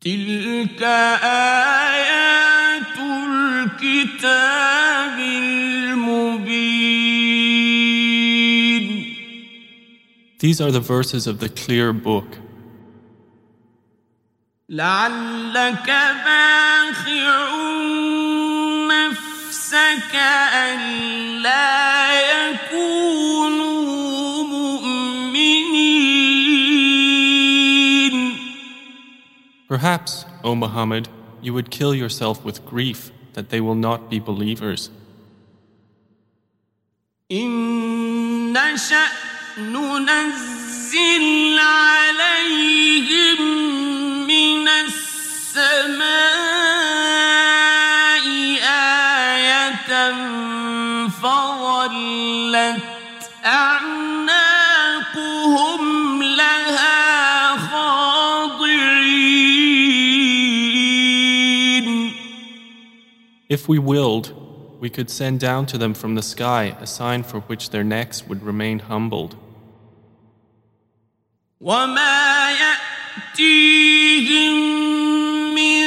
تلك آيات الكتاب المبين These are the verses of the clear book. لعلك باخع نفسك ألا Perhaps, O Muhammad, you would kill yourself with grief that they will not be believers. إن نشأ ننزل عليهم من السماء آية فظلت أعناقهم If we willed, we could send down to them from the sky a sign for which their necks would remain humbled. وما يأتيهم من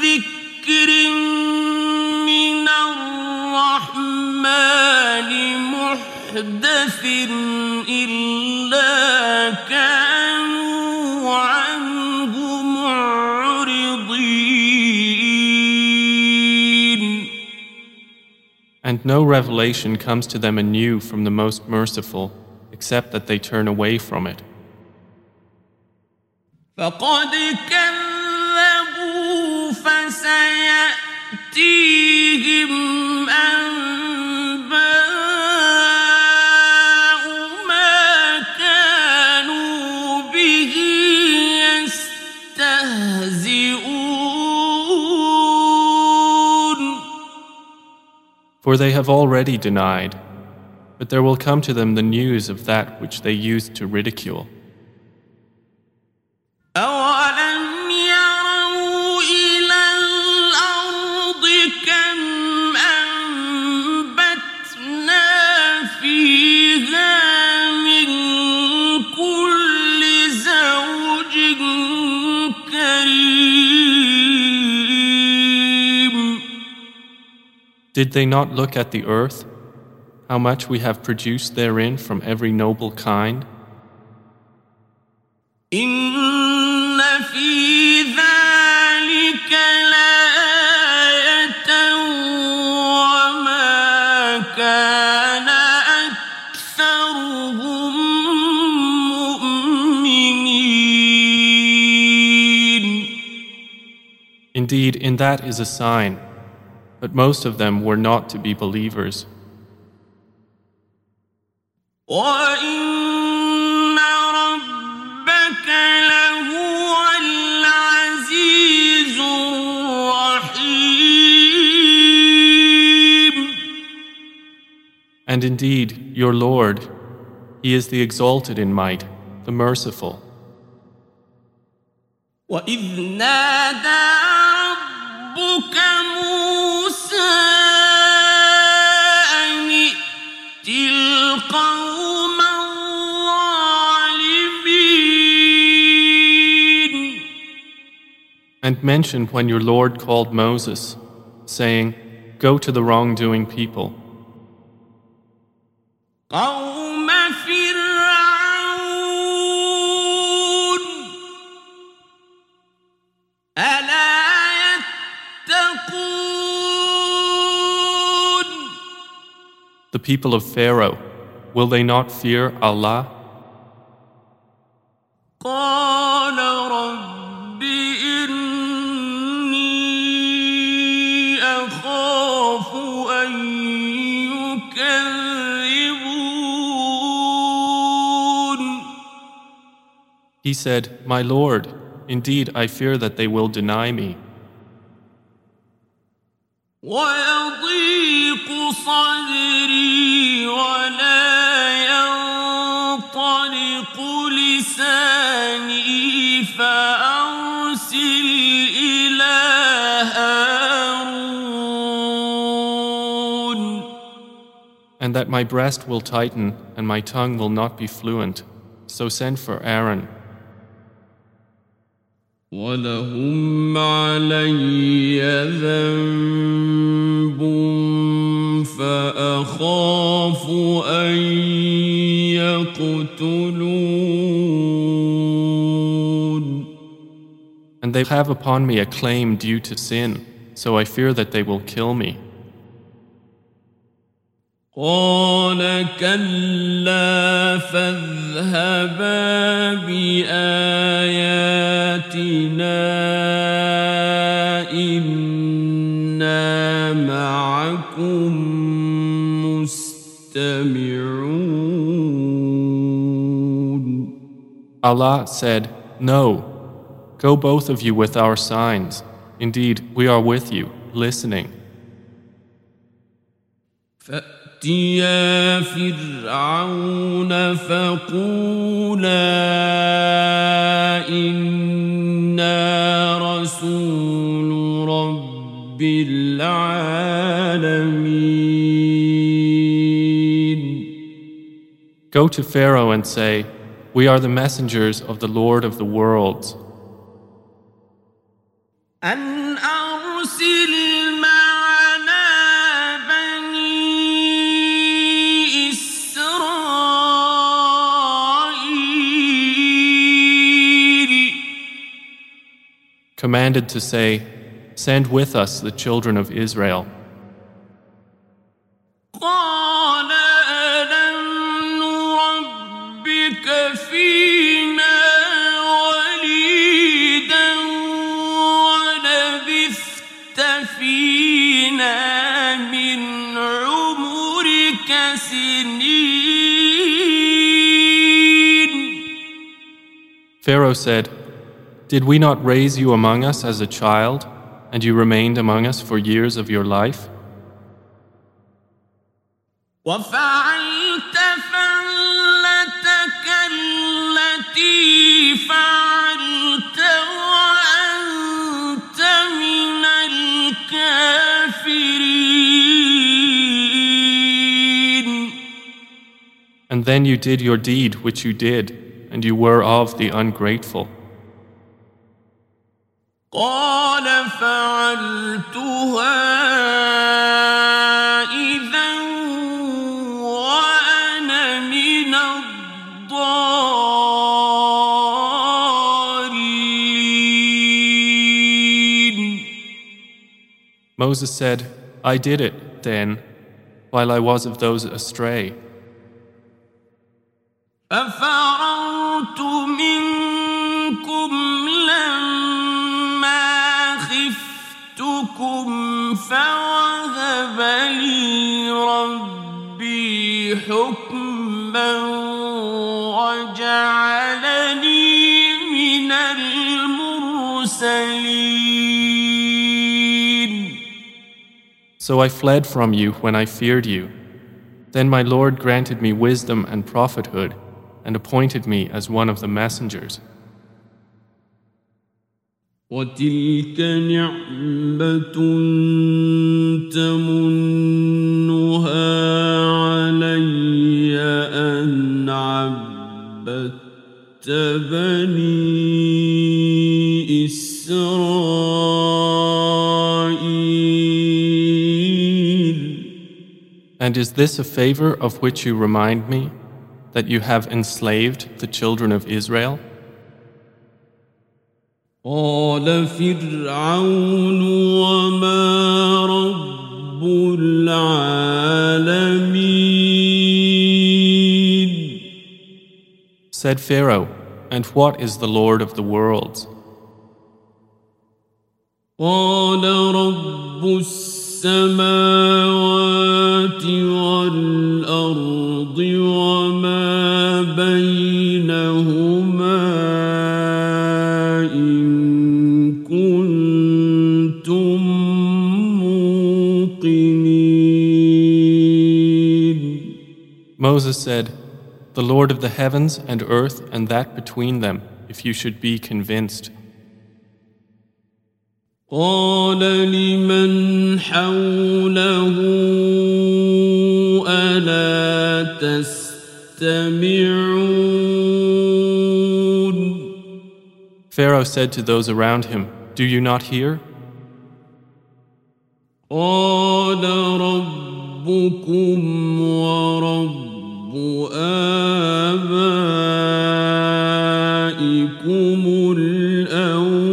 ذكر من الرحمن محدث And no revelation comes to them anew from the Most Merciful, except that they turn away from it. فقد For they have already denied, but there will come to them the news of that which they used to ridicule. Did they not look at the earth, how much we have produced therein from every noble kind? Indeed, in that is a sign but most of them were not to be believers. وإن ربك لهو العزيز الرحيم And indeed, your Lord, He is the exalted in might, the merciful. وإذ نادى ربك And mention when your Lord called Moses, saying, Go to the wrongdoing people. The people of Pharaoh, will they not fear Allah? He said, My Lord, indeed I fear that they will deny me. ويضيق صدري ولا ينطلق لساني فأرسل إلى هارون And that my breast will tighten and my tongue will not be fluent. So send for Aaron. ولهم علي ذنب فأخاف أن يقتلون And they have upon me a claim due to sin, so I fear that they will kill me. قال كلا فاذهبا بآياتنا إنا معكم مستمعون Allah said, No, go both of you with our signs. Indeed, we are with you, listening. فأتيا فرعون فقولا إنا رسول رب العالمين Go to Pharaoh and say, We are the messengers of the Lord of the worlds. commanded to say, Send with us the children of Israel. Pharaoh said, did we not raise you among us as a child, and you remained among us for years of your life? And then you did your deed which you did, and you were of the ungrateful. قال فعلتها إذا وأنا من الضالين Moses said, I did it then, while I was of those astray. ربي حكما وجعلني من المرسلين So I fled from you when I feared you. Then my Lord granted me wisdom and prophethood, and appointed me as one of the messengers. وتلك نعمة تمنها علي أن عبدت بني إسرائيل And is this a favor of which you remind me, that you have enslaved the children of Israel? قال فرعون وما رب العالمين Said Pharaoh, And what is the Lord of the worlds? قال رب السماوات والأرض وما بينهما Moses said, The Lord of the heavens and earth and that between them, if you should be convinced. قال لمن حوله ألا تستمعون Pharaoh said to those around him, Do you not hear? قال ربكم ورب آبائكم الأولين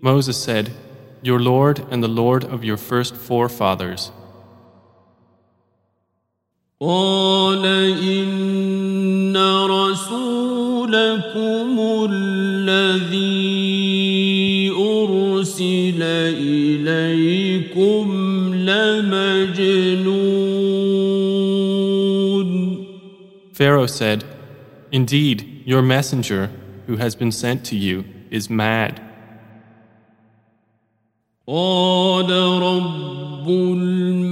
Moses said, Your Lord and the Lord of your first forefathers. قال إن رسولكم الذي أرسل إليكم لمجنون Pharaoh said, Indeed, your messenger, who has been sent to you, is mad. قال رب المشرق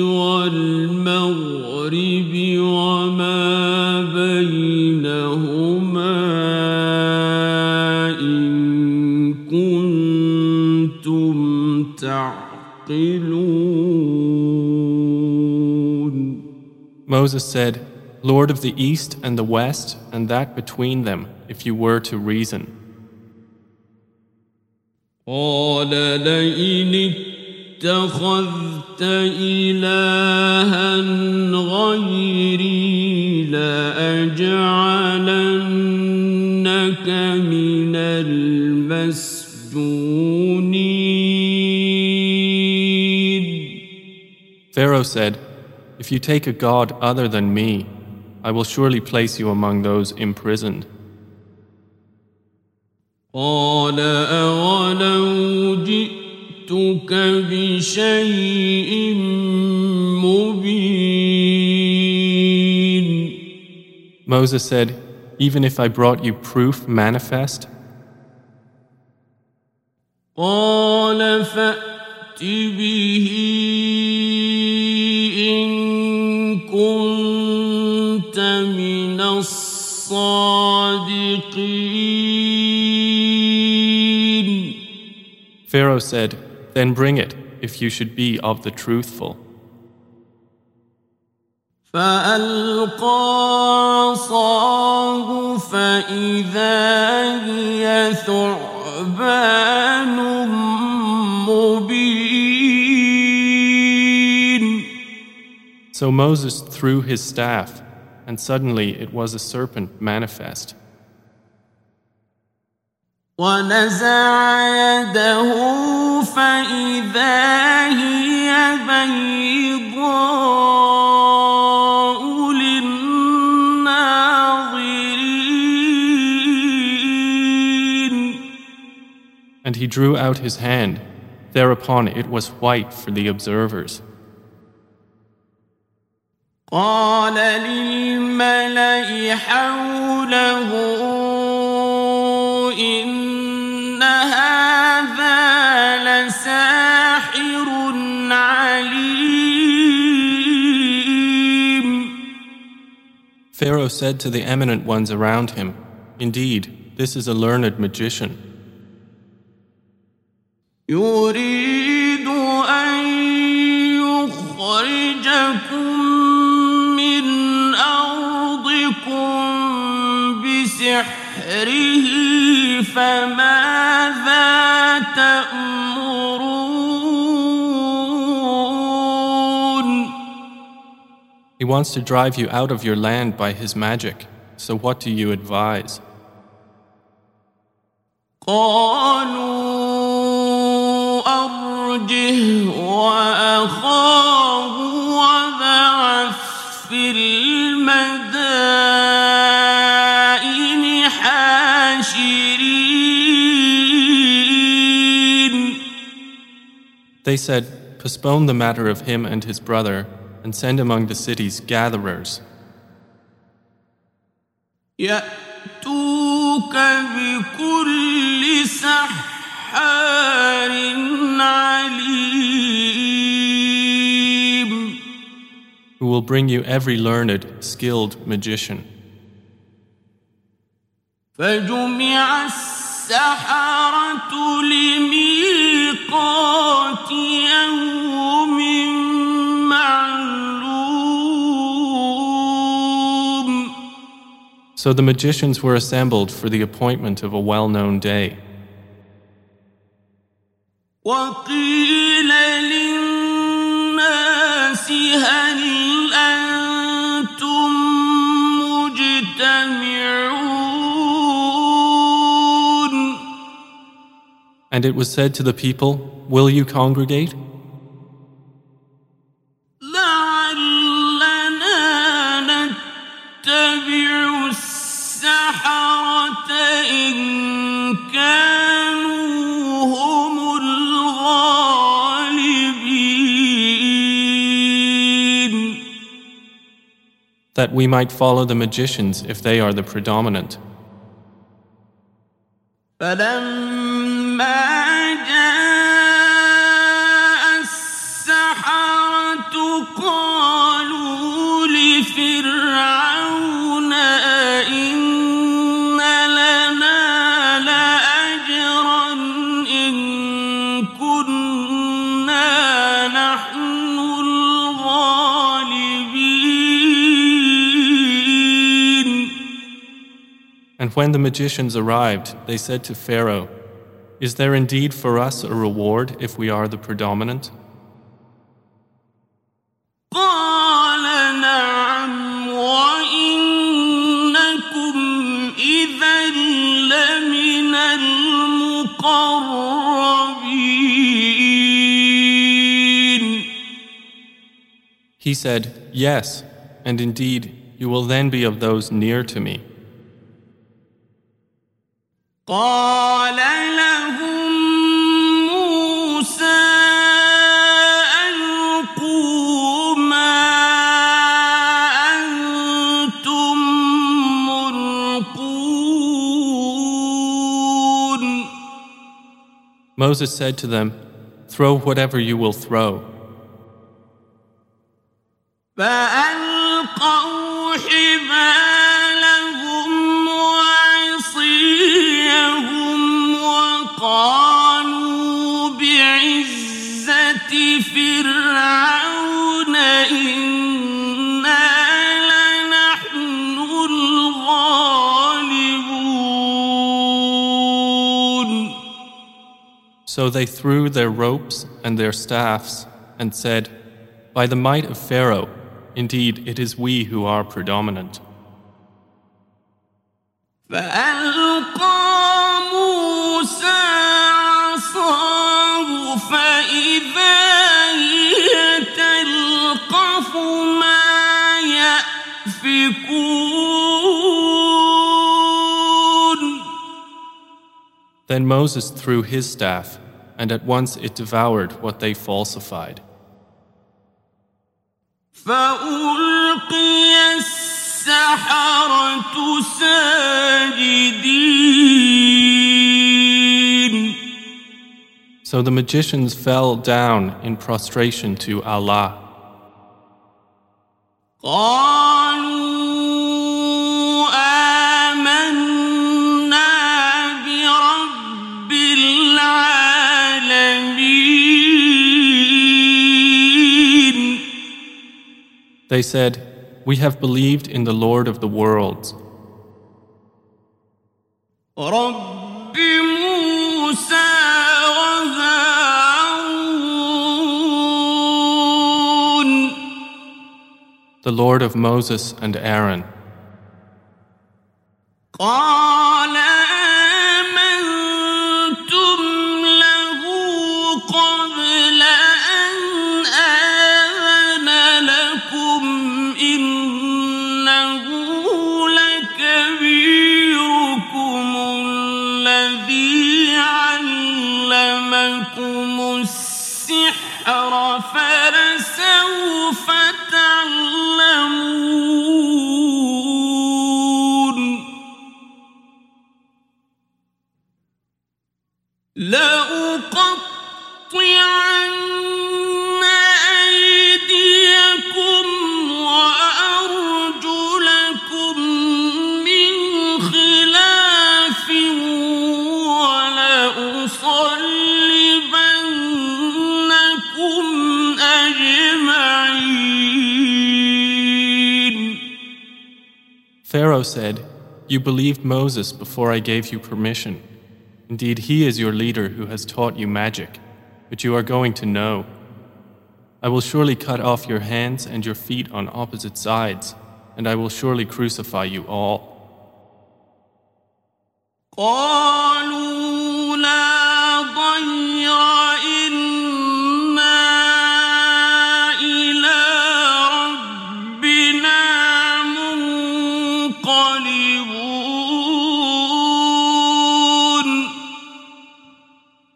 والمغرب وما بينهما إن كنتم تعقلون Moses said, Lord of the east and the west, and that between them, if you were to reason. قال لئن اتخذت إلها غيري لأجعلنك من المسجونين Pharaoh said, If you take a god other than me, I will surely place you among those imprisoned. قال أولو جئتك بشيء مبين Moses said, Even if I brought you proof manifest, قال فأت به إن كنت من الصادقين Pharaoh said, Then bring it, if you should be of the truthful. فألقى عصاه فإذا هي ثعبان مبين So Moses threw his staff, and suddenly it was a serpent manifest. ونزع يده فإذا هي بيضاء للناظرين And he drew out his hand. Thereupon it was white for the observers. قال للملأ حوله هذا لساحر عليم Pharaoh said to the eminent ones around him, Indeed, this is a learned magician. يريد أن يخرجكم من أرضكم بسحره فماذا تأمرون He wants to drive you out of your land by his magic. So what do you advise? قالوا أرجه وأخاه وابعث في They said, Postpone the matter of him and his brother, and send among the cities gatherers. Who will bring you every learned, skilled magician. فجمع السحرة لميقات يوم معلوم So the magicians were assembled for the appointment of a well known day. وقيل للناس هل And it was said to the people, Will you congregate? لعلنا نتبع السحرة إن كانوا هم الغالبين That we might follow the magicians if they are the predominant. فلما قالوا لفرعون أئن لنا لأجرا إن كنا نحن الغالبين And when the magicians arrived, they said to Pharaoh, Is there indeed for us a reward if we are the predominant? He said, Yes, and indeed, you will then be of those near to me. Moses said to them, Throw whatever you will throw. فألقوا حبالهم وعصيهم وقالوا بعزة فرعون إنا لنحن الغالبون So they threw their ropes and their staffs and said, By the might of Pharaoh, Indeed, it is we who are predominant. Then Moses threw his staff, and at once it devoured what they falsified. فألقي السحرة ساجدين So the magicians fell down in prostration to Allah. قالوا They said, We have believed in the Lord of the worlds. The Lord of Moses and Aaron. Pharaoh said, You believed Moses before I gave you permission. Indeed, he is your leader who has taught you magic, but you are going to know. I will surely cut off your hands and your feet on opposite sides, and I will surely crucify you all. قالوا لا ضير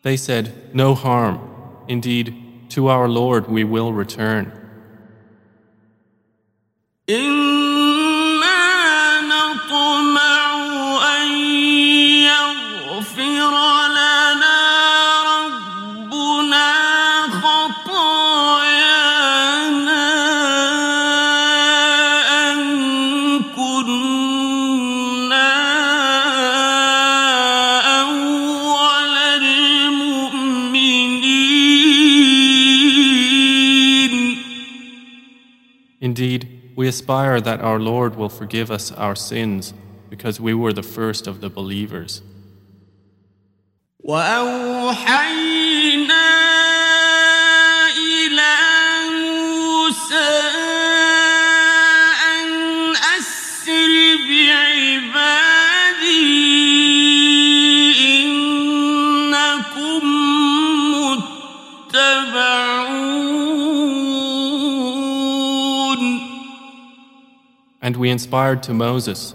They said, No harm. Indeed, to our Lord we will return. aspire that our Lord will forgive us our sins because we were the first of the believers. وأوحينا إلى موسى And we inspired to Moses,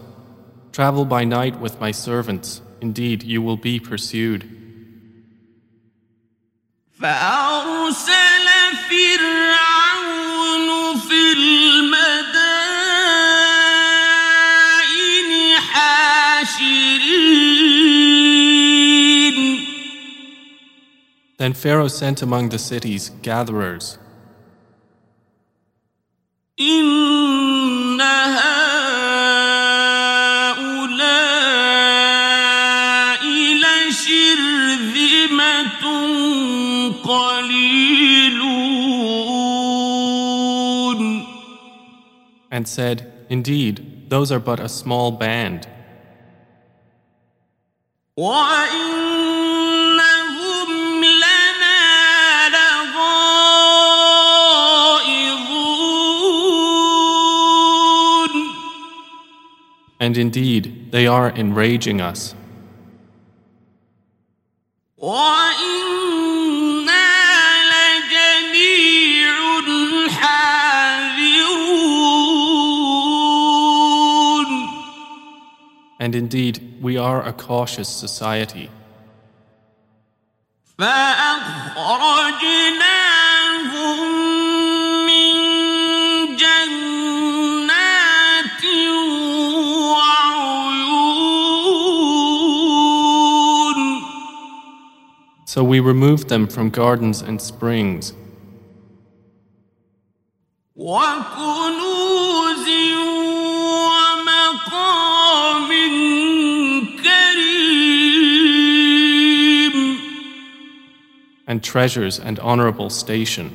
Travel by night with my servants, indeed you will be pursued. Then Pharaoh sent among the cities gatherers and said, Indeed, those are but a small band. And indeed, they are enraging us. And indeed, we are a cautious society. So we removed them from gardens and springs. and treasures and honorable station.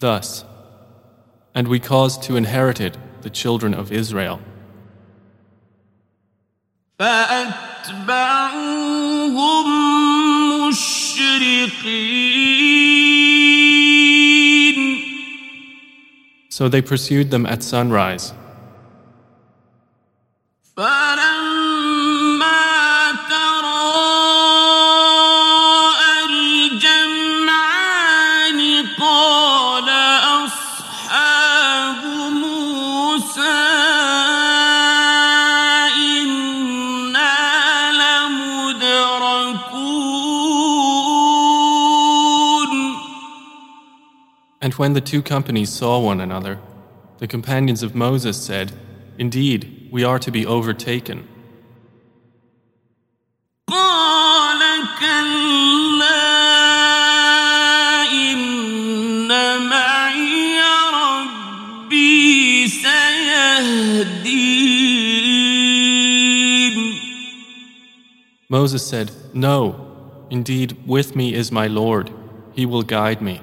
Thus, and we caused to inherit it the children of Israel. So they pursued them at sunrise. And when the two companies saw one another, the companions of Moses said, Indeed, we are to be overtaken. Moses said, No, indeed, with me is my Lord. He will guide me.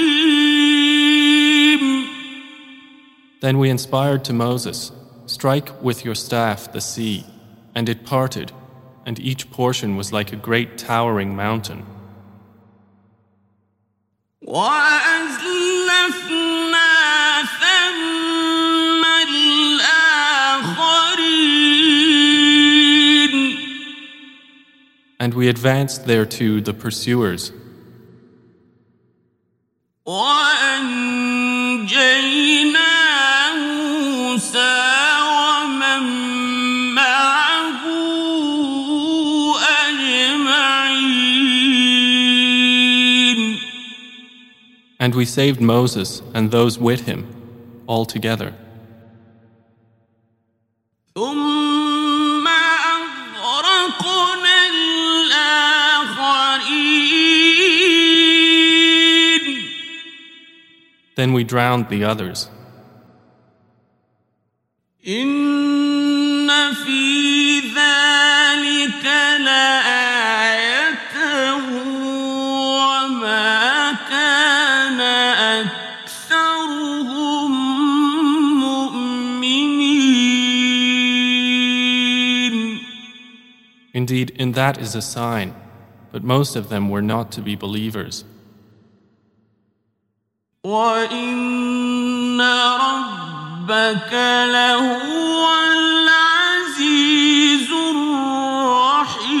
Then we inspired to Moses, Strike with your staff the sea, and it parted, and each portion was like a great towering mountain. وأزلفنا ثم الآخرين And we advanced thereto the pursuers, وأنجينا and we saved Moses and those with him all together. Then we drowned the others. إن في ذلك لآية وما كان أكثرهم مؤمنين Indeed, in that is a sign, but most of them were not to be believers. وإن ربك لهو العزيز الرحيم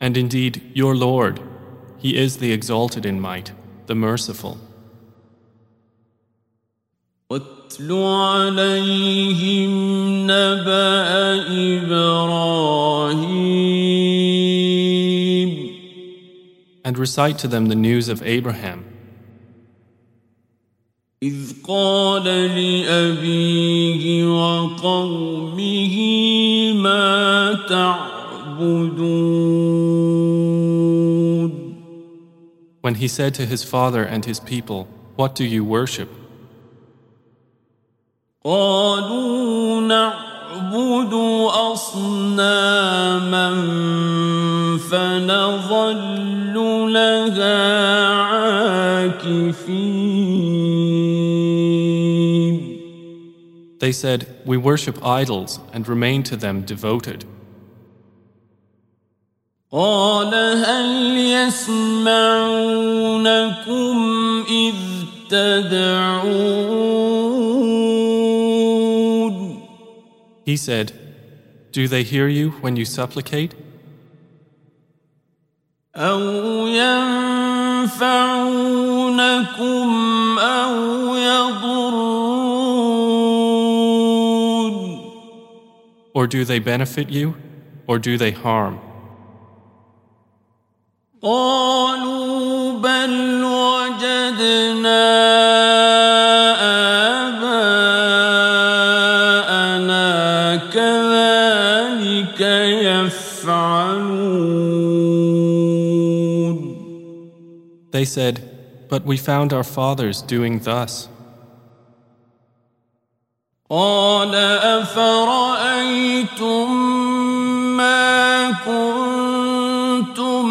And indeed, your Lord, He is the exalted in might, the merciful. واتل عليهم نبأ إبراهيم And recite to them the news of Abraham, إذ قال لأبيه وقومه ما تعبدون when he said to his father and his people, What do you worship? قالوا نعبد أصناما فنظل لها عاكفين They said, We worship idols and remain to them devoted. قال هل يسمعونكم إذ تدعون He said, Do they hear you when you supplicate? أو ينفعونكم أو Or do they benefit you? Or do they harm? قالوا بل وجدنا آباءنا كذلك يفعلون They said, But we found our fathers doing thus. قال أفرأيتم ما كنتم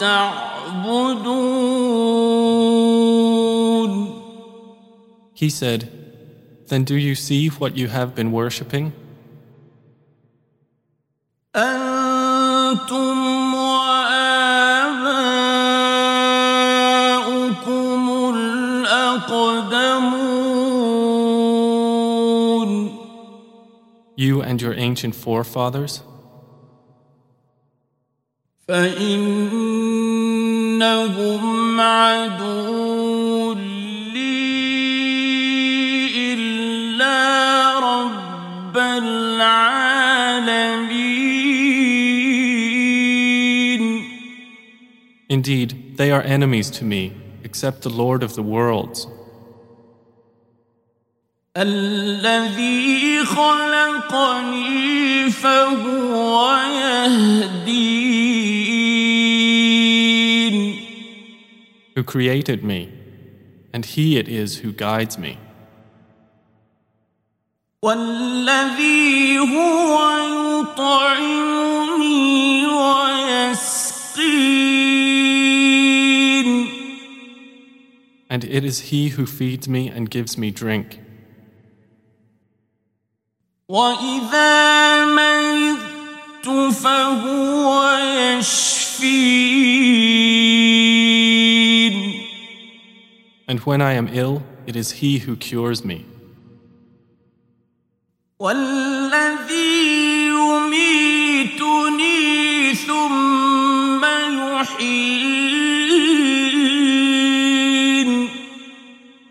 تعبدون He said, Then do you see what you have been worshipping? أنتم وآباؤكم الأقدمون You and your ancient forefathers? فإنهم عدو لي رب العالمين Indeed, they are enemies to me, except the Lord of the worlds, الذي خلقني فهو يهدين who created me, and He it is who guides me, والذي هو يطعمني ويسقين and it is He who feeds me and gives me drink. وإذا مرضت فهو يشفين And when I am ill, it is He who cures me. والذي يميتني ثم يحيين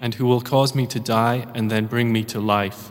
and who will cause me to die and then bring me to life,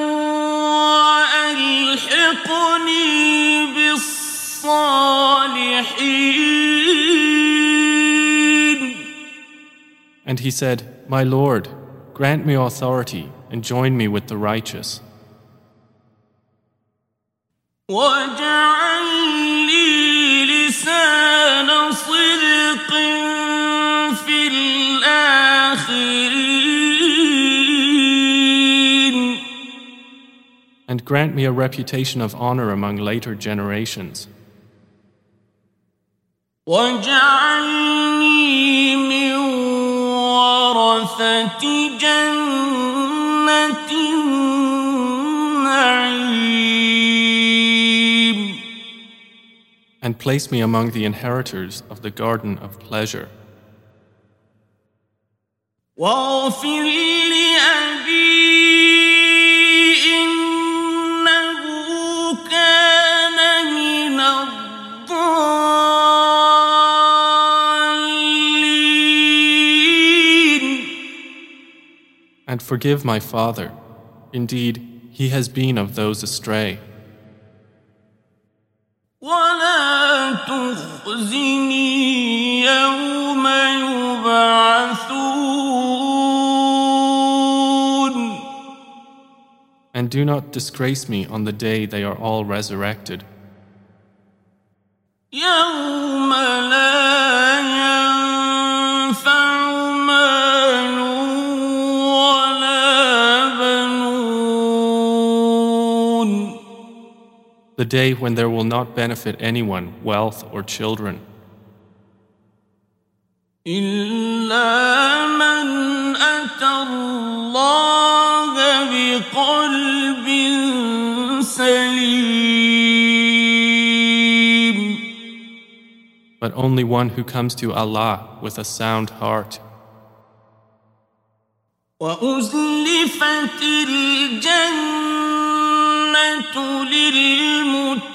وألحقني بالصالحين And he said, My Lord, grant me authority and join me with the righteous, واجعل لي لسان صدق grant me a reputation of honor among later generations, واجعلني من ورثة جنة النعيم and place me among the inheritors of the garden of pleasure. واغفر لأبي And forgive my father. Indeed, he has been of those astray. ولا تخزني يوم يبعثون And do not disgrace me on the day they are all resurrected, يوم لا the day when there will not benefit anyone wealth or children, إلا من أتى الله بقلب سليم but only one who comes to Allah with a sound heart. وأزلفت الجنة للمتقين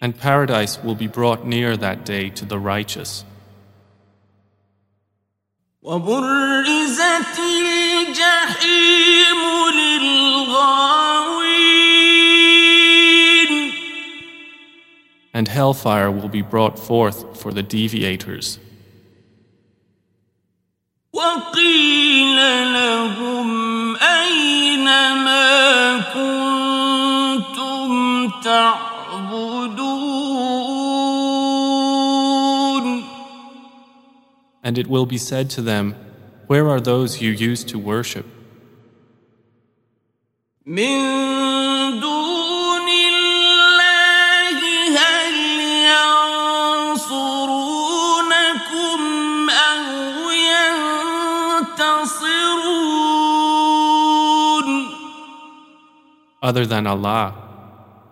And paradise will be brought near that day to the righteous. وبرزت الجحيم للغاوين And hellfire will be brought forth for the deviators. وقيل لهم أين ما كنتم تعبدون And it will be said to them, Where are those you used to worship? من other than Allah,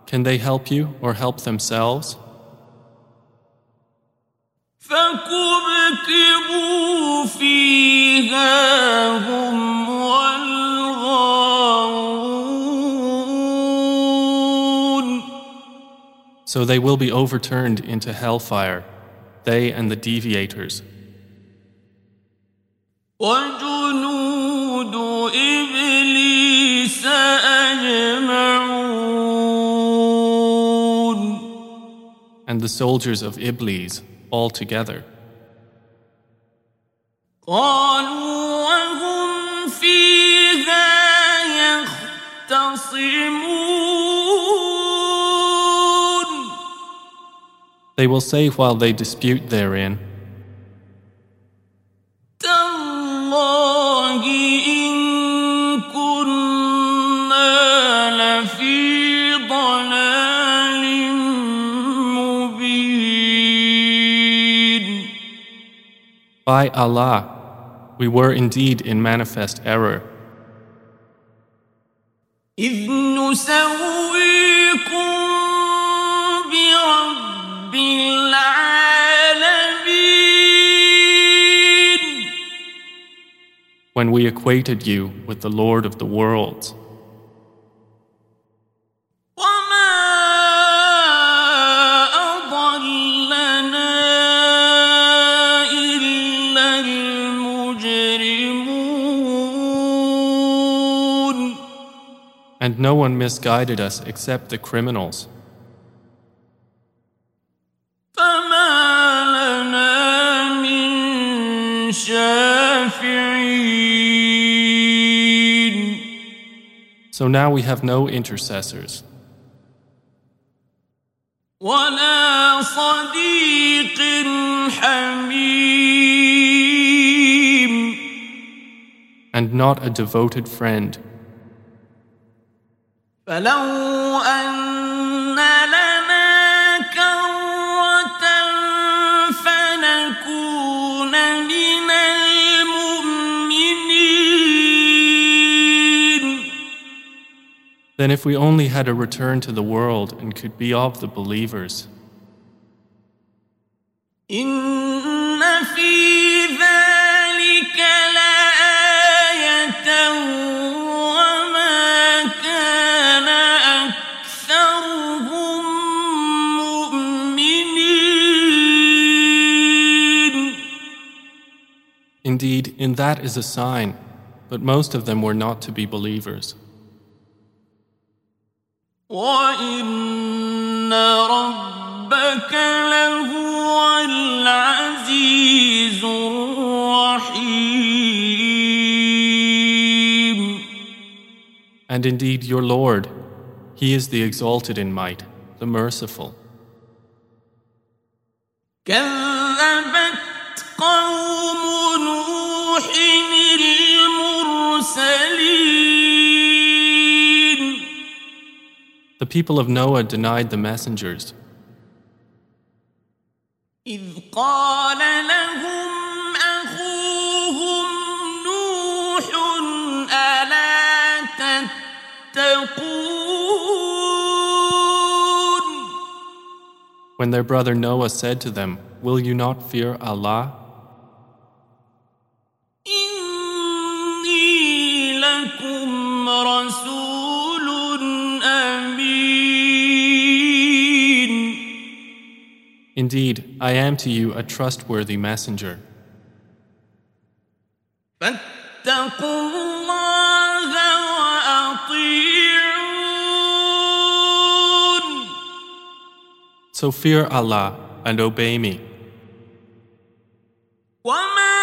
can they help you or help themselves? So they will be overturned into hellfire, they and the deviators. إبليس أجمعون and the soldiers of Iblis all together. قالوا وهم فيها يختصمون They will say while they dispute therein, By Allah, we were indeed in manifest error, إذ نسويكم برب العالمين when we equated you with the Lord of the worlds. and no one misguided us except the criminals. So now we have no intercessors. And not a devoted friend. فلو أن لنا كرة فنكون من المؤمنين Then, if we only had a return to the world and could be of the believers, that is a sign, but most of them were not to be believers. And indeed, your Lord, He is the exalted in might, the merciful. The people of Noah denied the messengers. إذ قال لهم أخوهم نوح ألا تتقون When their brother Noah said to them, Will you not fear Allah? رسول أمين Indeed, I am to you a trustworthy messenger. فاتقوا الله وأطيعون So fear Allah and obey me. وما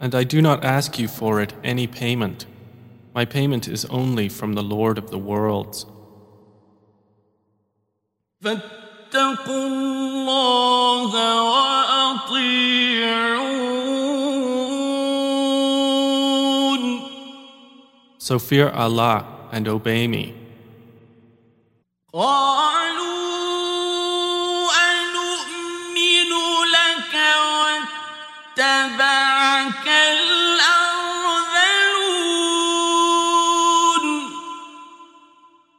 And I do not ask you for it any payment. My payment is only from the Lord of the worlds. So fear Allah and obey me.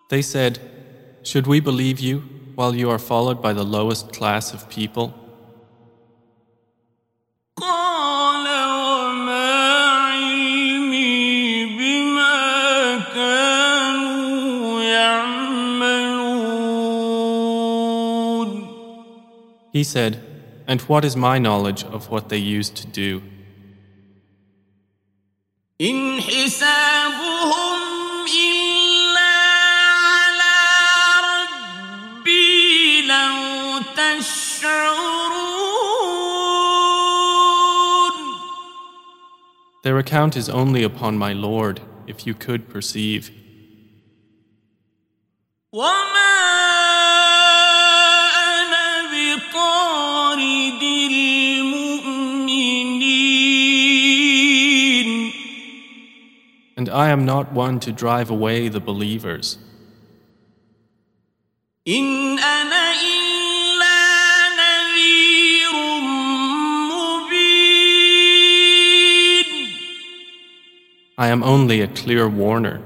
They said, Should we believe you while you are followed by the lowest class of people? He said, and what is my knowledge of what they used to do? Their account is only upon my Lord, if you could perceive. I am not one to drive away the believers. I am only a clear warner.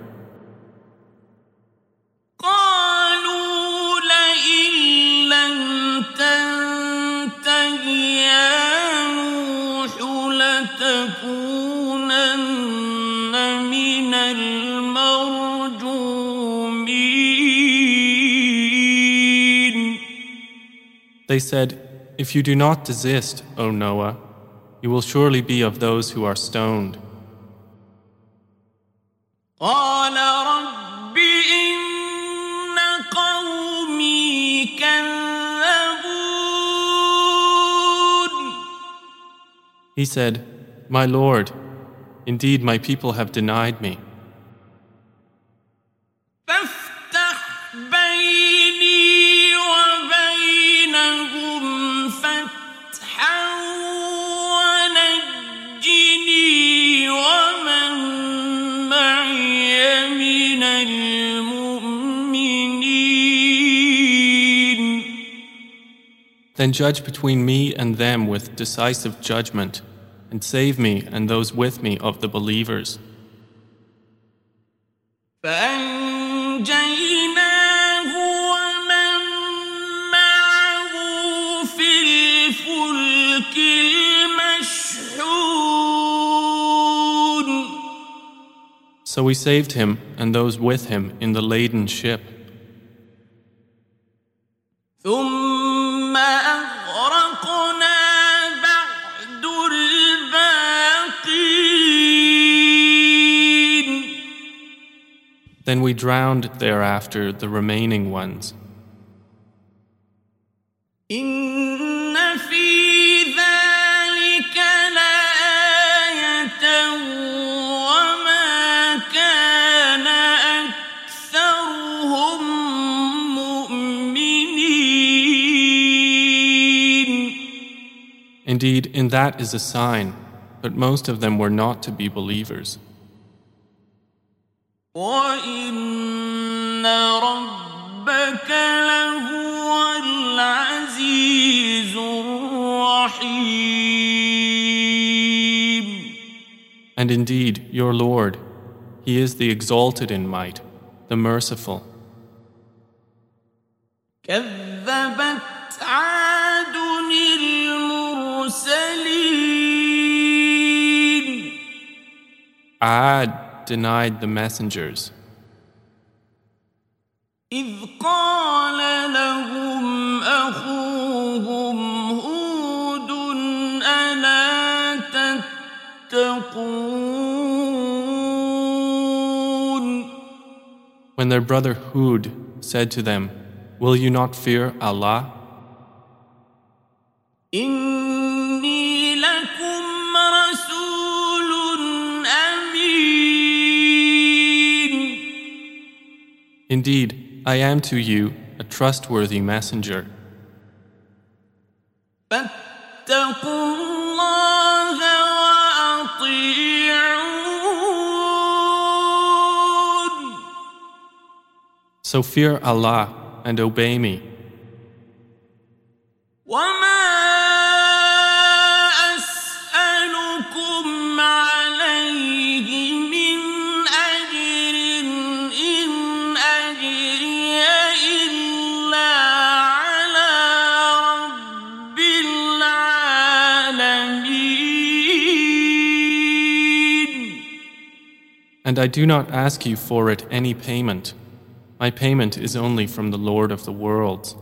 They said, If you do not desist, O Noah, you will surely be of those who are stoned. He said, My Lord, indeed my people have denied me. Then judge between me and them with decisive judgment, and save me and those with me of the believers. So we saved him and those with him in the laden ship. drowned thereafter the remaining ones. Indeed, in that is a sign, but most of them were not to be believers. ربك لهو العزيز الرحيم And indeed, your Lord, He is the exalted in might, the merciful. كذبت عاد المرسلين Ad denied the messengers. إذ قال لهم أخوهم هود ألا تتقون When their brother Hud said to them, Will you not fear Allah? إني لكم رسول أمين Indeed, I am to you a trustworthy messenger. So fear Allah and obey me. And I do not ask you for it any payment. My payment is only from the Lord of the worlds.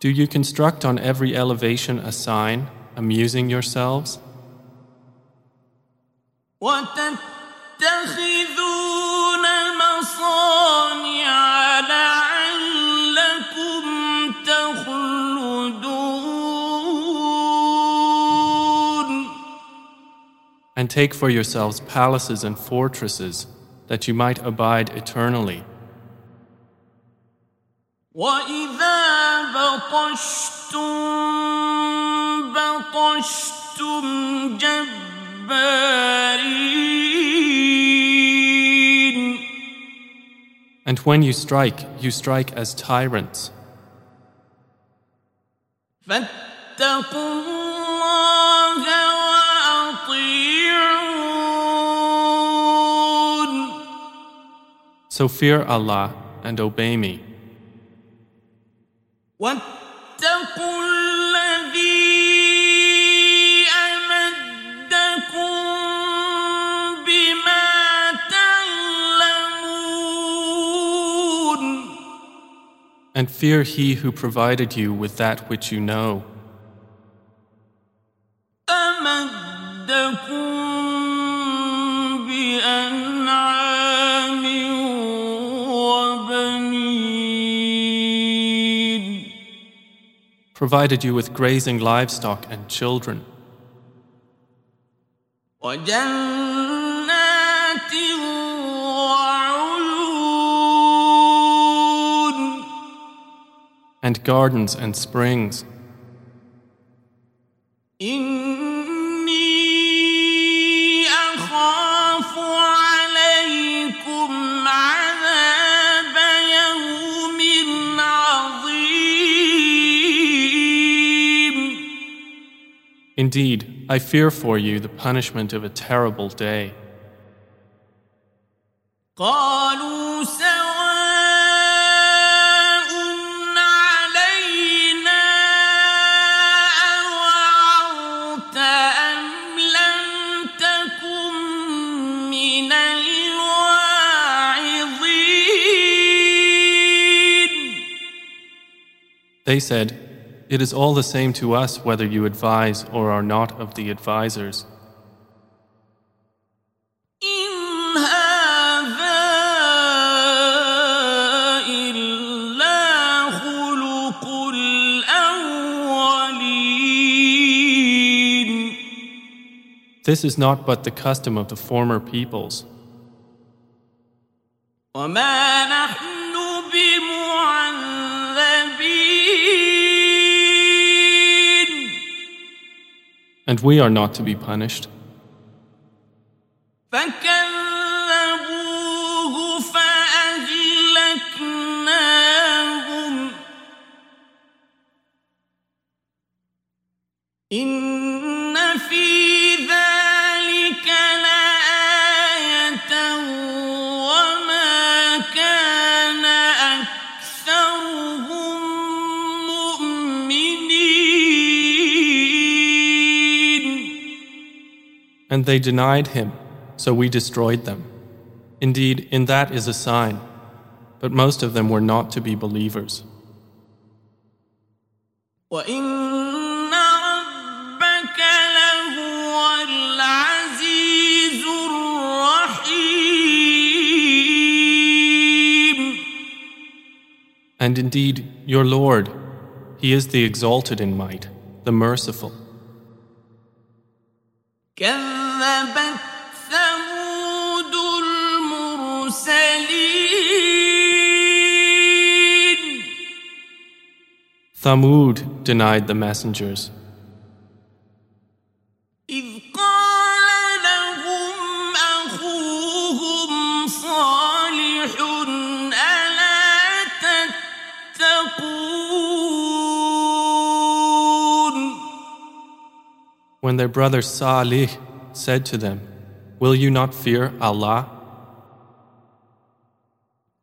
Do you construct on every elevation a sign, amusing yourselves? And take for yourselves palaces and fortresses, that you might abide eternally. وإذا بطشتم بطشتم جبارين And when you strike, you strike as tyrants. فاتقوا So fear Allah and obey me. And fear He who provided you with that which you know. provided you with grazing livestock and children. And gardens and springs. Indeed, I fear for you the punishment of a terrible day. They said, it is all the same to us whether you advise or are not of the advisers. This is not but the custom of the former peoples. And we are not to be punished. and they denied him, so we destroyed them. Indeed, in that is a sign, but most of them were not to be believers. And indeed, your Lord, He is the exalted in might, the merciful. كذبت ثمود المرسلين Thamud denied the messengers. إذ قال لهم أخوهم صالح ألا تتقون When their brother Salih said to them, Will you not fear Allah?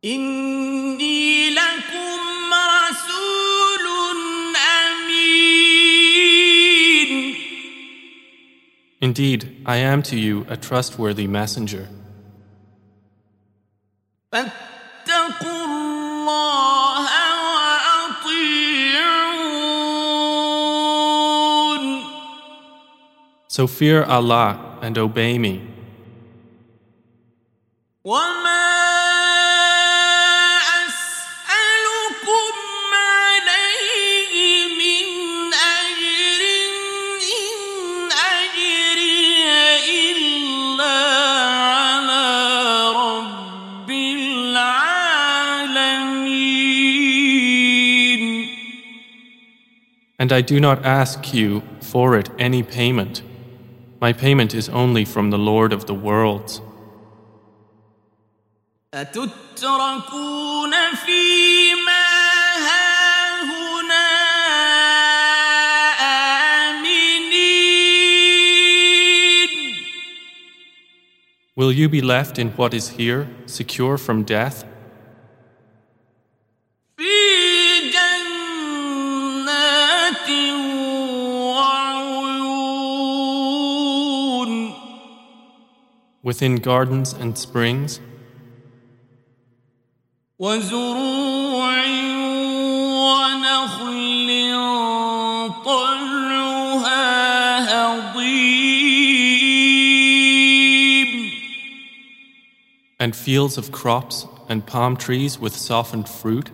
إني لكم رسول أمين Indeed, I am to you a trustworthy messenger. فاتقوا الله So fear Allah and obey me. And I do not ask you for it any payment my payment is only from the Lord of the worlds. Will you be left in what is here, secure from death? Within gardens and springs, وزروع ونخل طلعها هضيم and fields of crops and palm trees with softened fruit?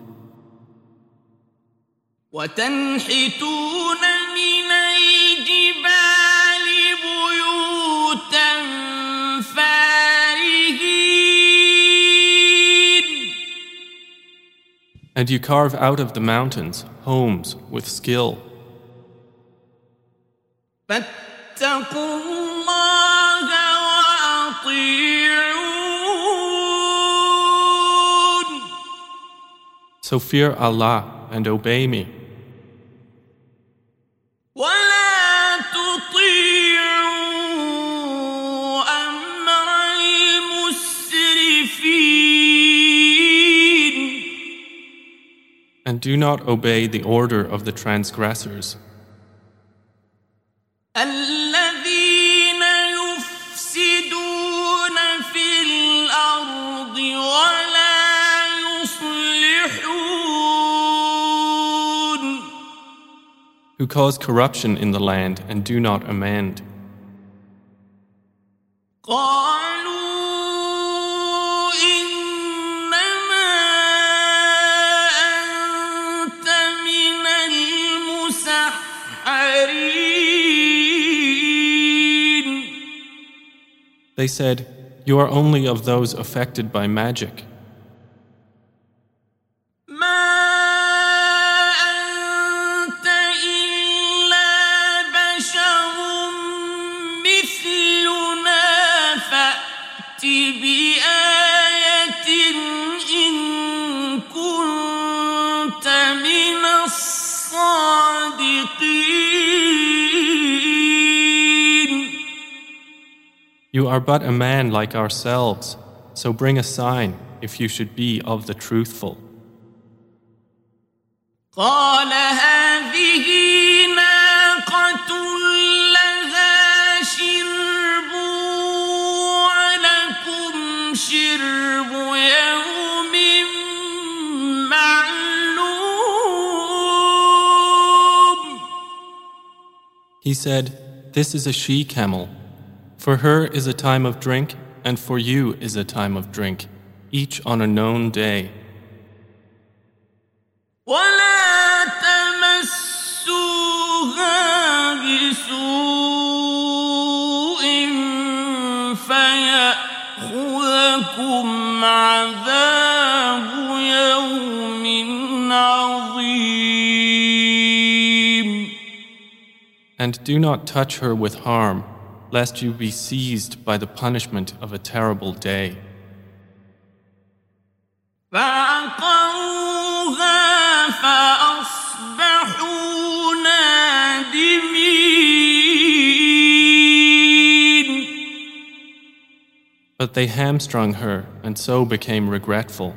وتنحتون من And you carve out of the mountains homes with skill. So fear Allah and obey me. and do not obey the order of the transgressors. Who cause corruption in the land and do not amend. They said, You are only of those affected by magic. You are but a man like ourselves, so bring a sign if you should be of the truthful. He said, This is a she camel. For her is a time of drink, and for you is a time of drink, each on a known day. And do not touch her with harm lest you be seized by the punishment of a terrible day. But they hamstrung her and so became regretful.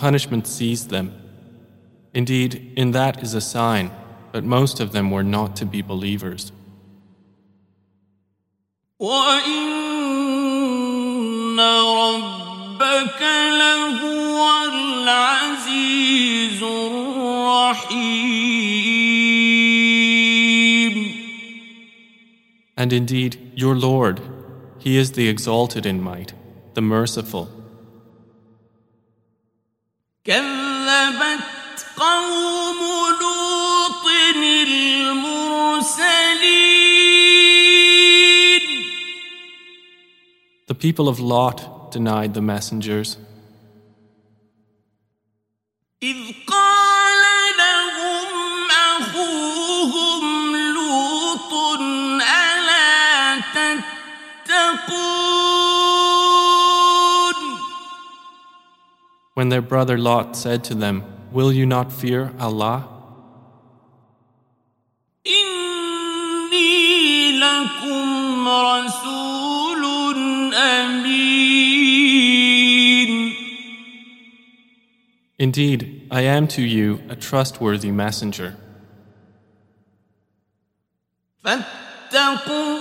punishment seized them. Indeed, in that is a sign, but most of them were not to be believers. And indeed, your Lord, He is the exalted in might, the merciful. كذبت قوم لوط المرسلين The people of Lot denied the messengers. إذ قال When their brother Lot said to them, Will you not fear Allah? إني لكم رسول أمين Indeed, I am to you a trustworthy messenger. فاتقوا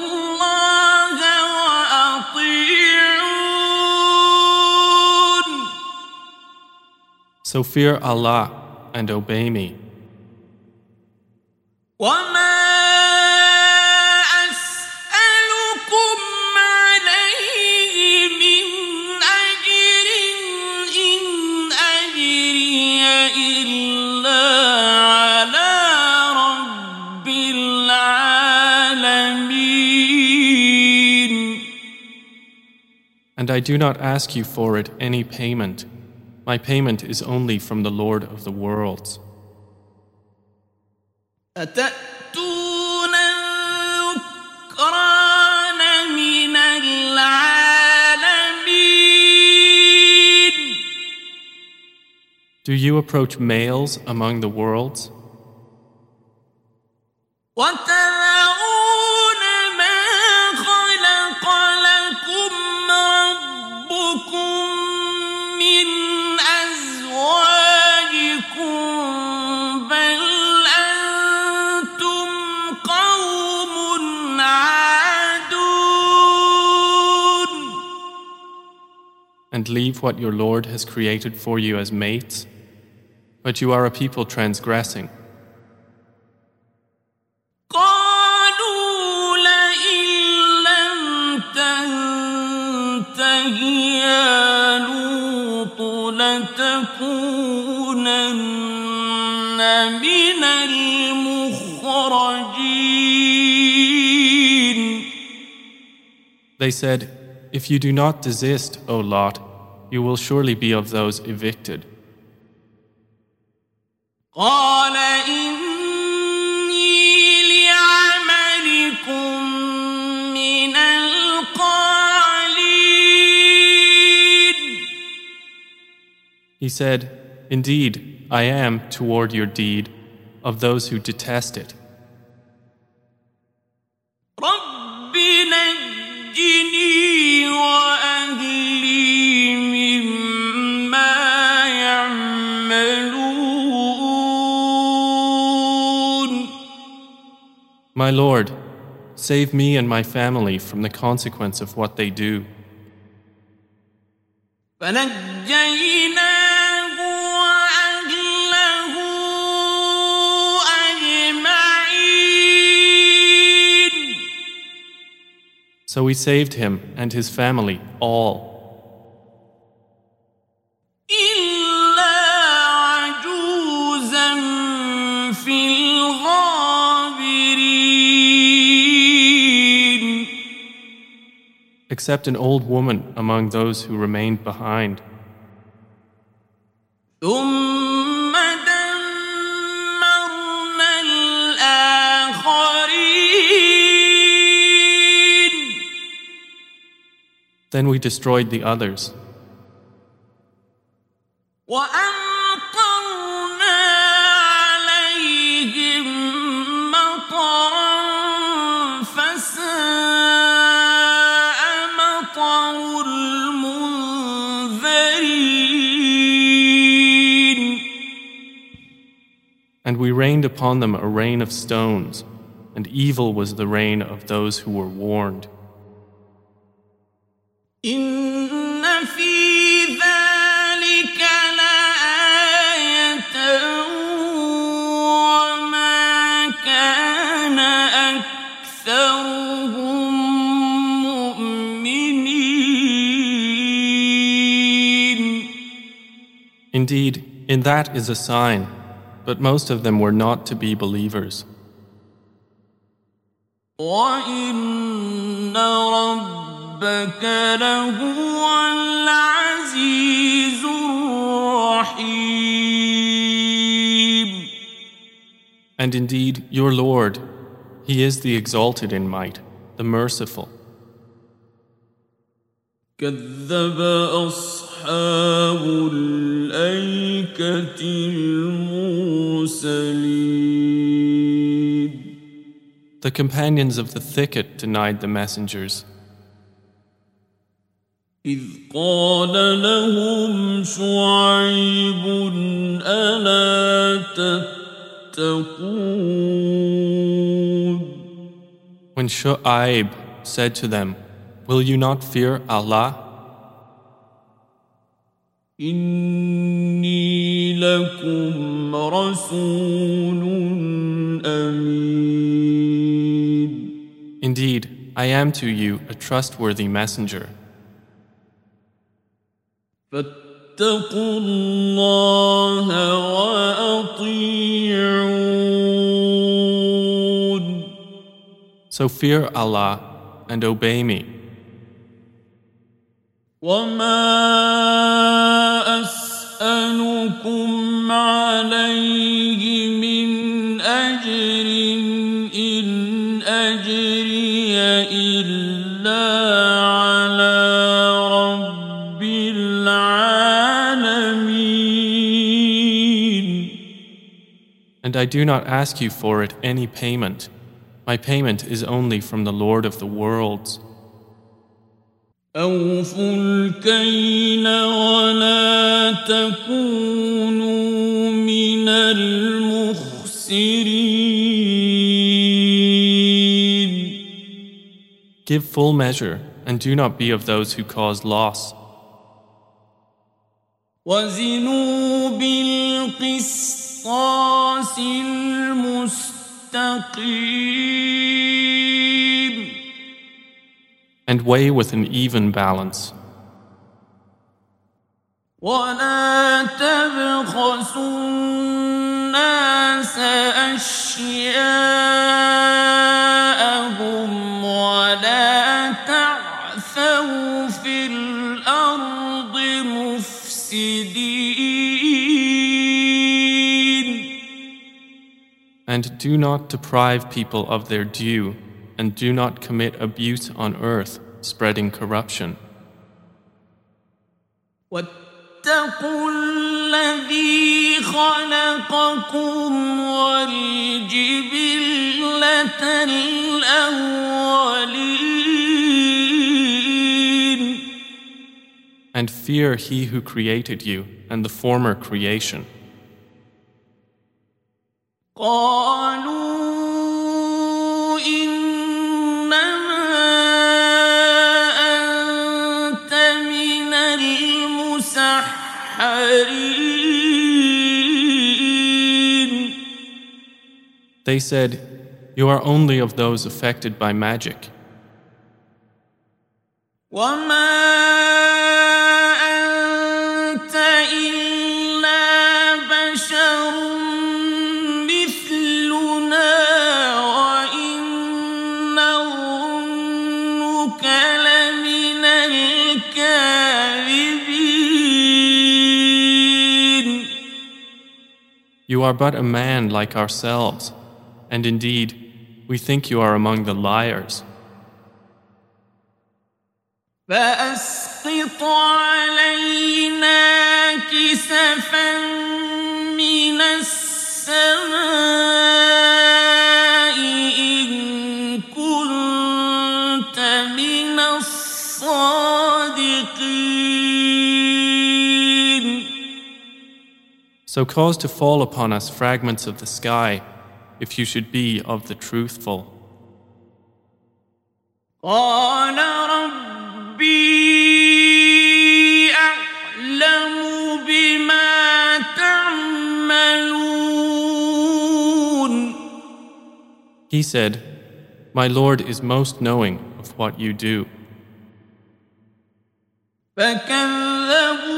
So fear Allah and obey me. And I do not ask you for it any payment my payment is only from the Lord of the worlds. Do you approach males among the worlds? What? leave what your Lord has created for you as mates? But you are a people transgressing. قالوا لئن لم تنته يا لوط لتكونن من المخرجين They said, If you do not desist, O Lot, you will surely be of those evicted. He said, Indeed, I am toward your deed of those who detest it. My Lord, save me and my family from the consequence of what they do. So we saved him and his family all. except an old woman among those who remained behind. Then we destroyed the others. we rained upon them a rain of stones, and evil was the rain of those who were warned. Indeed, in that is a sign but most of them were not to be believers. وإن ربك لهو العزيز الرحيم And indeed, your Lord, He is the exalted in might, the merciful. كذب أصحاب الأيكة المرسلين The companions of the thicket denied the messengers. إذ قال لهم شعيب ألا تتقون When Shu'aib said to them, Will you not fear Allah? إني لكم رسول أمين Indeed, I am to you a trustworthy messenger. فاتقوا الله وأطيعون So fear Allah and obey me. وما أسألكم عليه من أجر إن أجري إلا على رب العالمين And I do not ask you for it any payment. My payment is only from the Lord of the worlds. أوفوا الكيل ولا تكونوا من المخسرين Give full measure and do not be of those who cause loss. وزنوا بالقسطاس المستقيم And weigh with an even balance. ولا تبخسوا الناس أشياءهم ولا تعثوا في الأرض مفسدين And do not deprive people of their due, and do not commit abuse on earth, spreading corruption. واتقوا الذي خلقكم والجبلة الأولين And fear he who created you and the former creation. قالوا They said, You are only of those affected by magic. You are but a man like ourselves. and indeed, we think you are among the liars. فأسقط علينا كسفا من السماء إن كنت من الصادقين So cause to fall upon us fragments of the sky, if you should be of the truthful. قال ربي أعلم بما تعملون He said, My Lord is most knowing of what you do. فكذبوه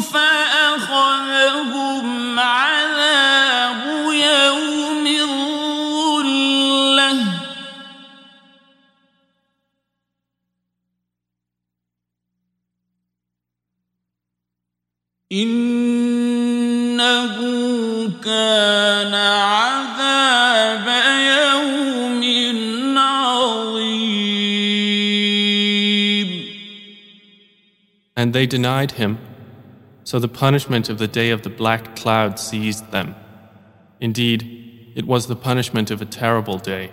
فأخذهم عذاب إنه كان عذاب يوم عظيم And they denied him, so the punishment of the day of the black cloud seized them. Indeed, it was the punishment of a terrible day.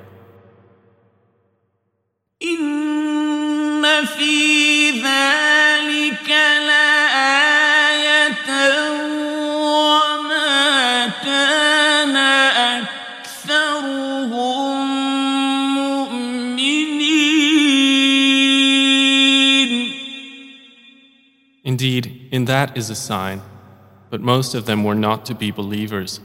إن في ذلك in that is a sign, but most of them were not to be believers.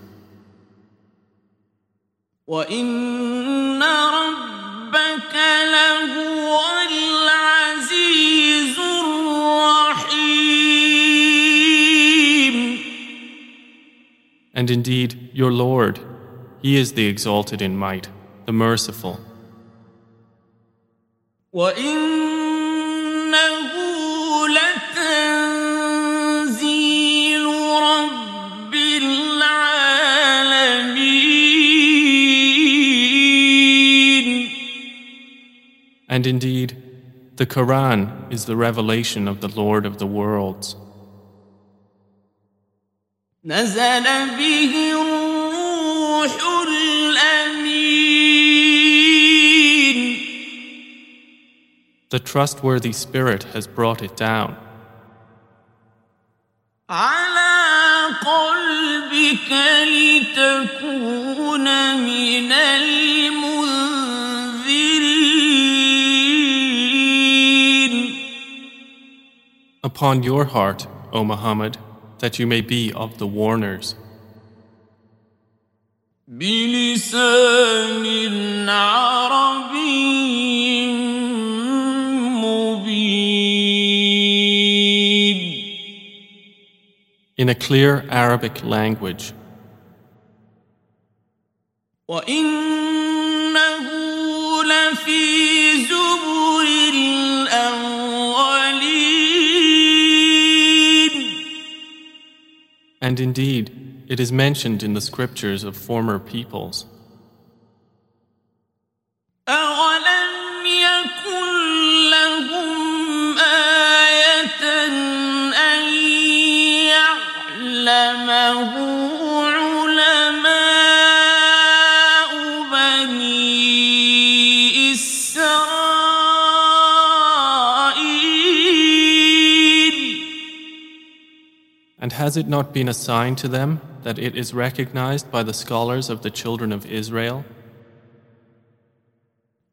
وإن ربك لهو العزيز الرحيم And indeed, your Lord, He is the exalted in might, the merciful. وإنه And indeed, the Quran is the revelation of the Lord of the worlds. نزل به الروح الأمين The trustworthy Spirit has brought it down على قلبك لتكون من upon your heart, O Muhammad, that you may be of the warners. In a clear Arabic language. And indeed, it is mentioned in the scriptures of former peoples. has it not been a sign to them that it is recognized by the scholars of the children of Israel?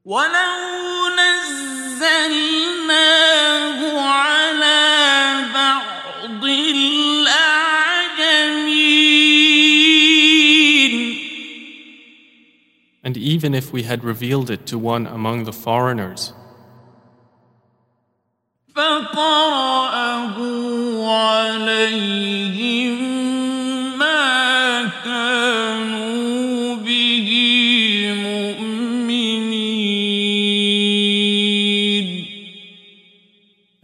ولو نزلناه على بعض الأعجمين And even if we had revealed it to one among the foreigners,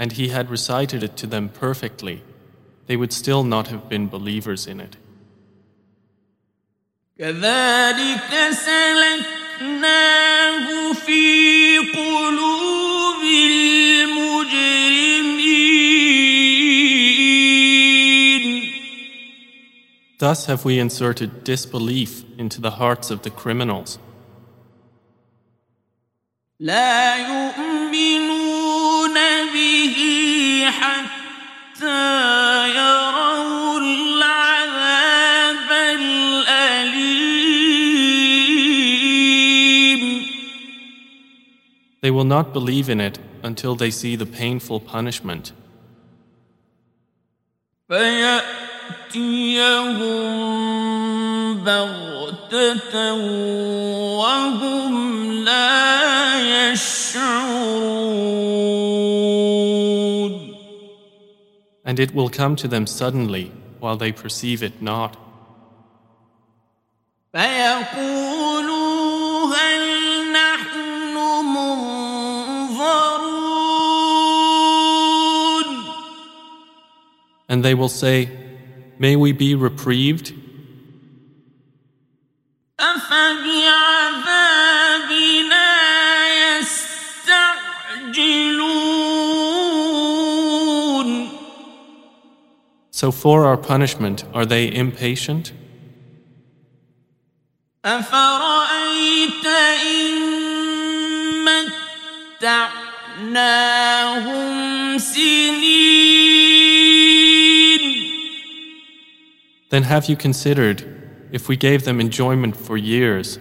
and he had recited it to them perfectly. They would still not have been believers in it. كذلك سلكناه في قلوب Thus have we inserted disbelief into the hearts of the criminals. لا يؤمنون به حتى يروا العذاب الأليم They will not believe in it until they see the painful punishment. فيأتيهم بغتة وهم لا يشعرون And it will come to them suddenly while they perceive it not. فيقولوا هل نحن منظرون And they will say, May we be reprieved? أفبعذابنا يستعجلون So for our punishment, are they impatient? أفرأيت إن متعناهم سنين Then have you considered if we gave them enjoyment for years?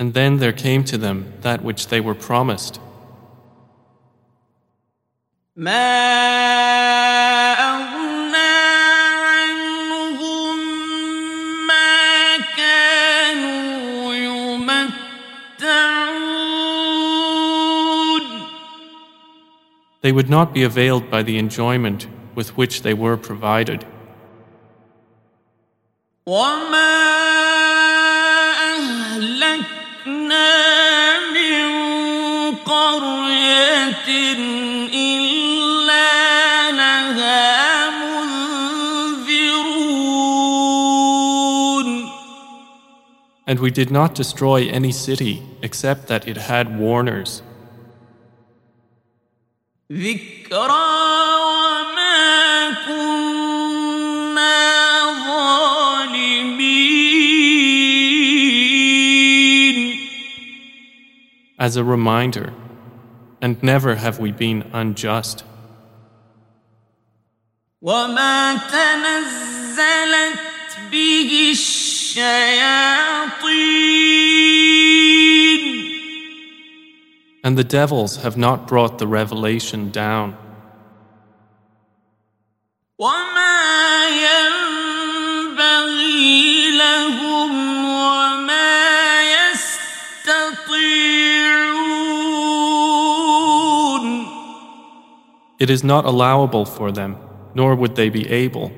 And then there came to them that which they were promised. they would not be availed by the enjoyment with which they were provided. And we did not destroy any city except that it had warners. ذكرى وما كنا ظالمين as a reminder, and never have we been unjust. وما تنزلت به الشياطين and the devils have not brought the revelation down. It is not allowable for them, nor would they be able.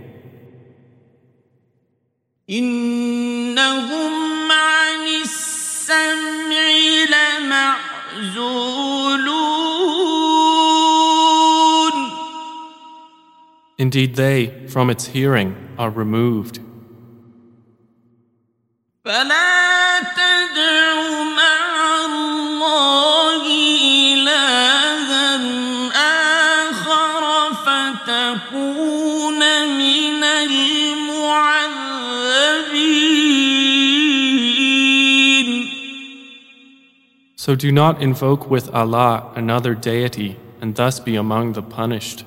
In Indeed, they, from its hearing, are removed. So do not invoke with Allah another deity and thus be among the punished.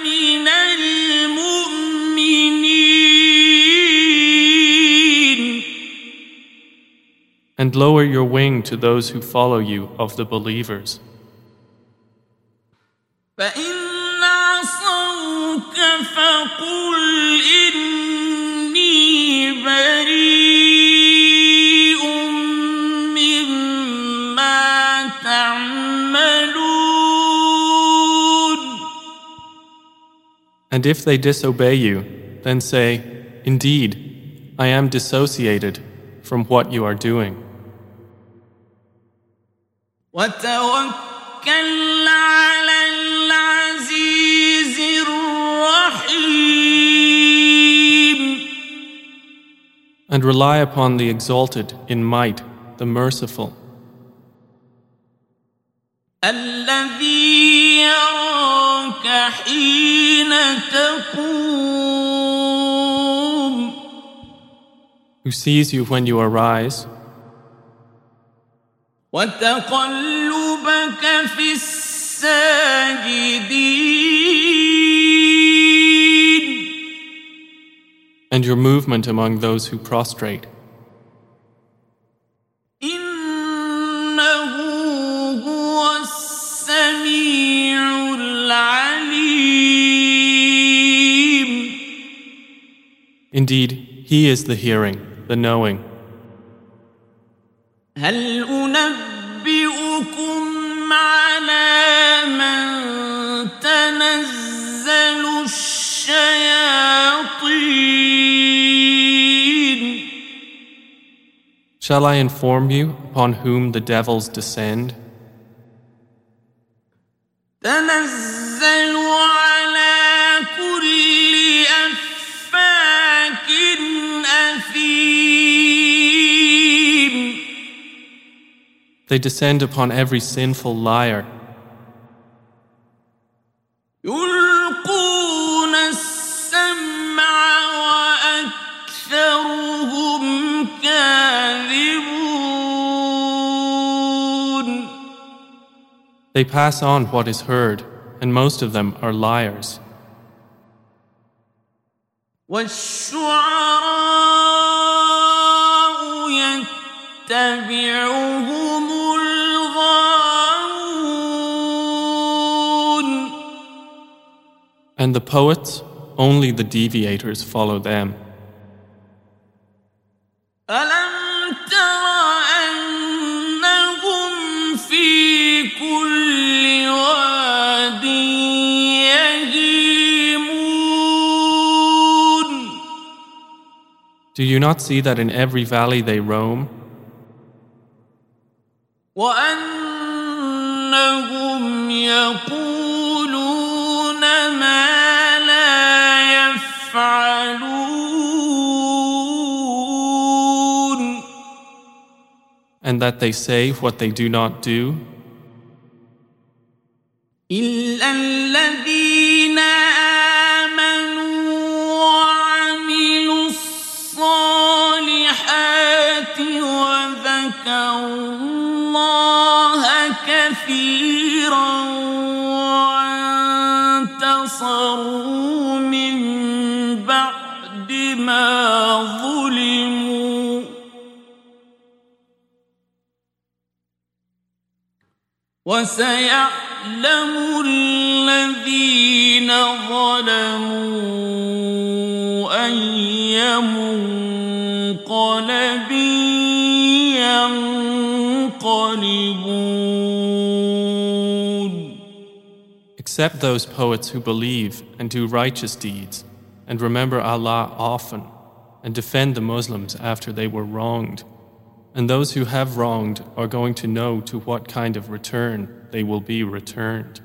and lower your wing to those who follow you of the believers. And if they disobey you, then say, Indeed, I am dissociated from what you are doing. وتوكل على العزيز الرحيم And rely upon the exalted in might, the merciful, الذي يراك حين تقوم who sees you when you arise, وتقلبك في الساجدين and your movement among those who prostrate. إنه هو السميع العليم Indeed, He is the hearing, the knowing. هل تنزل الشياطين Shall I inform you upon whom the devils descend? تنزل على كل أفاك أثيم They descend upon every sinful liar. They pass on what is heard, and most of them are liars. And the poets, only the deviators follow them. Do you not see that in every valley they roam, وأنهم يقولون ما لا يفعلون and that they say what they do not do? إلا وانتصروا من بعد ما ظلموا. وسيعلم الذين ظلموا أي منقلب ينقلبون. Except those poets who believe and do righteous deeds, and remember Allah often, and defend the Muslims after they were wronged. And those who have wronged are going to know to what kind of return they will be returned.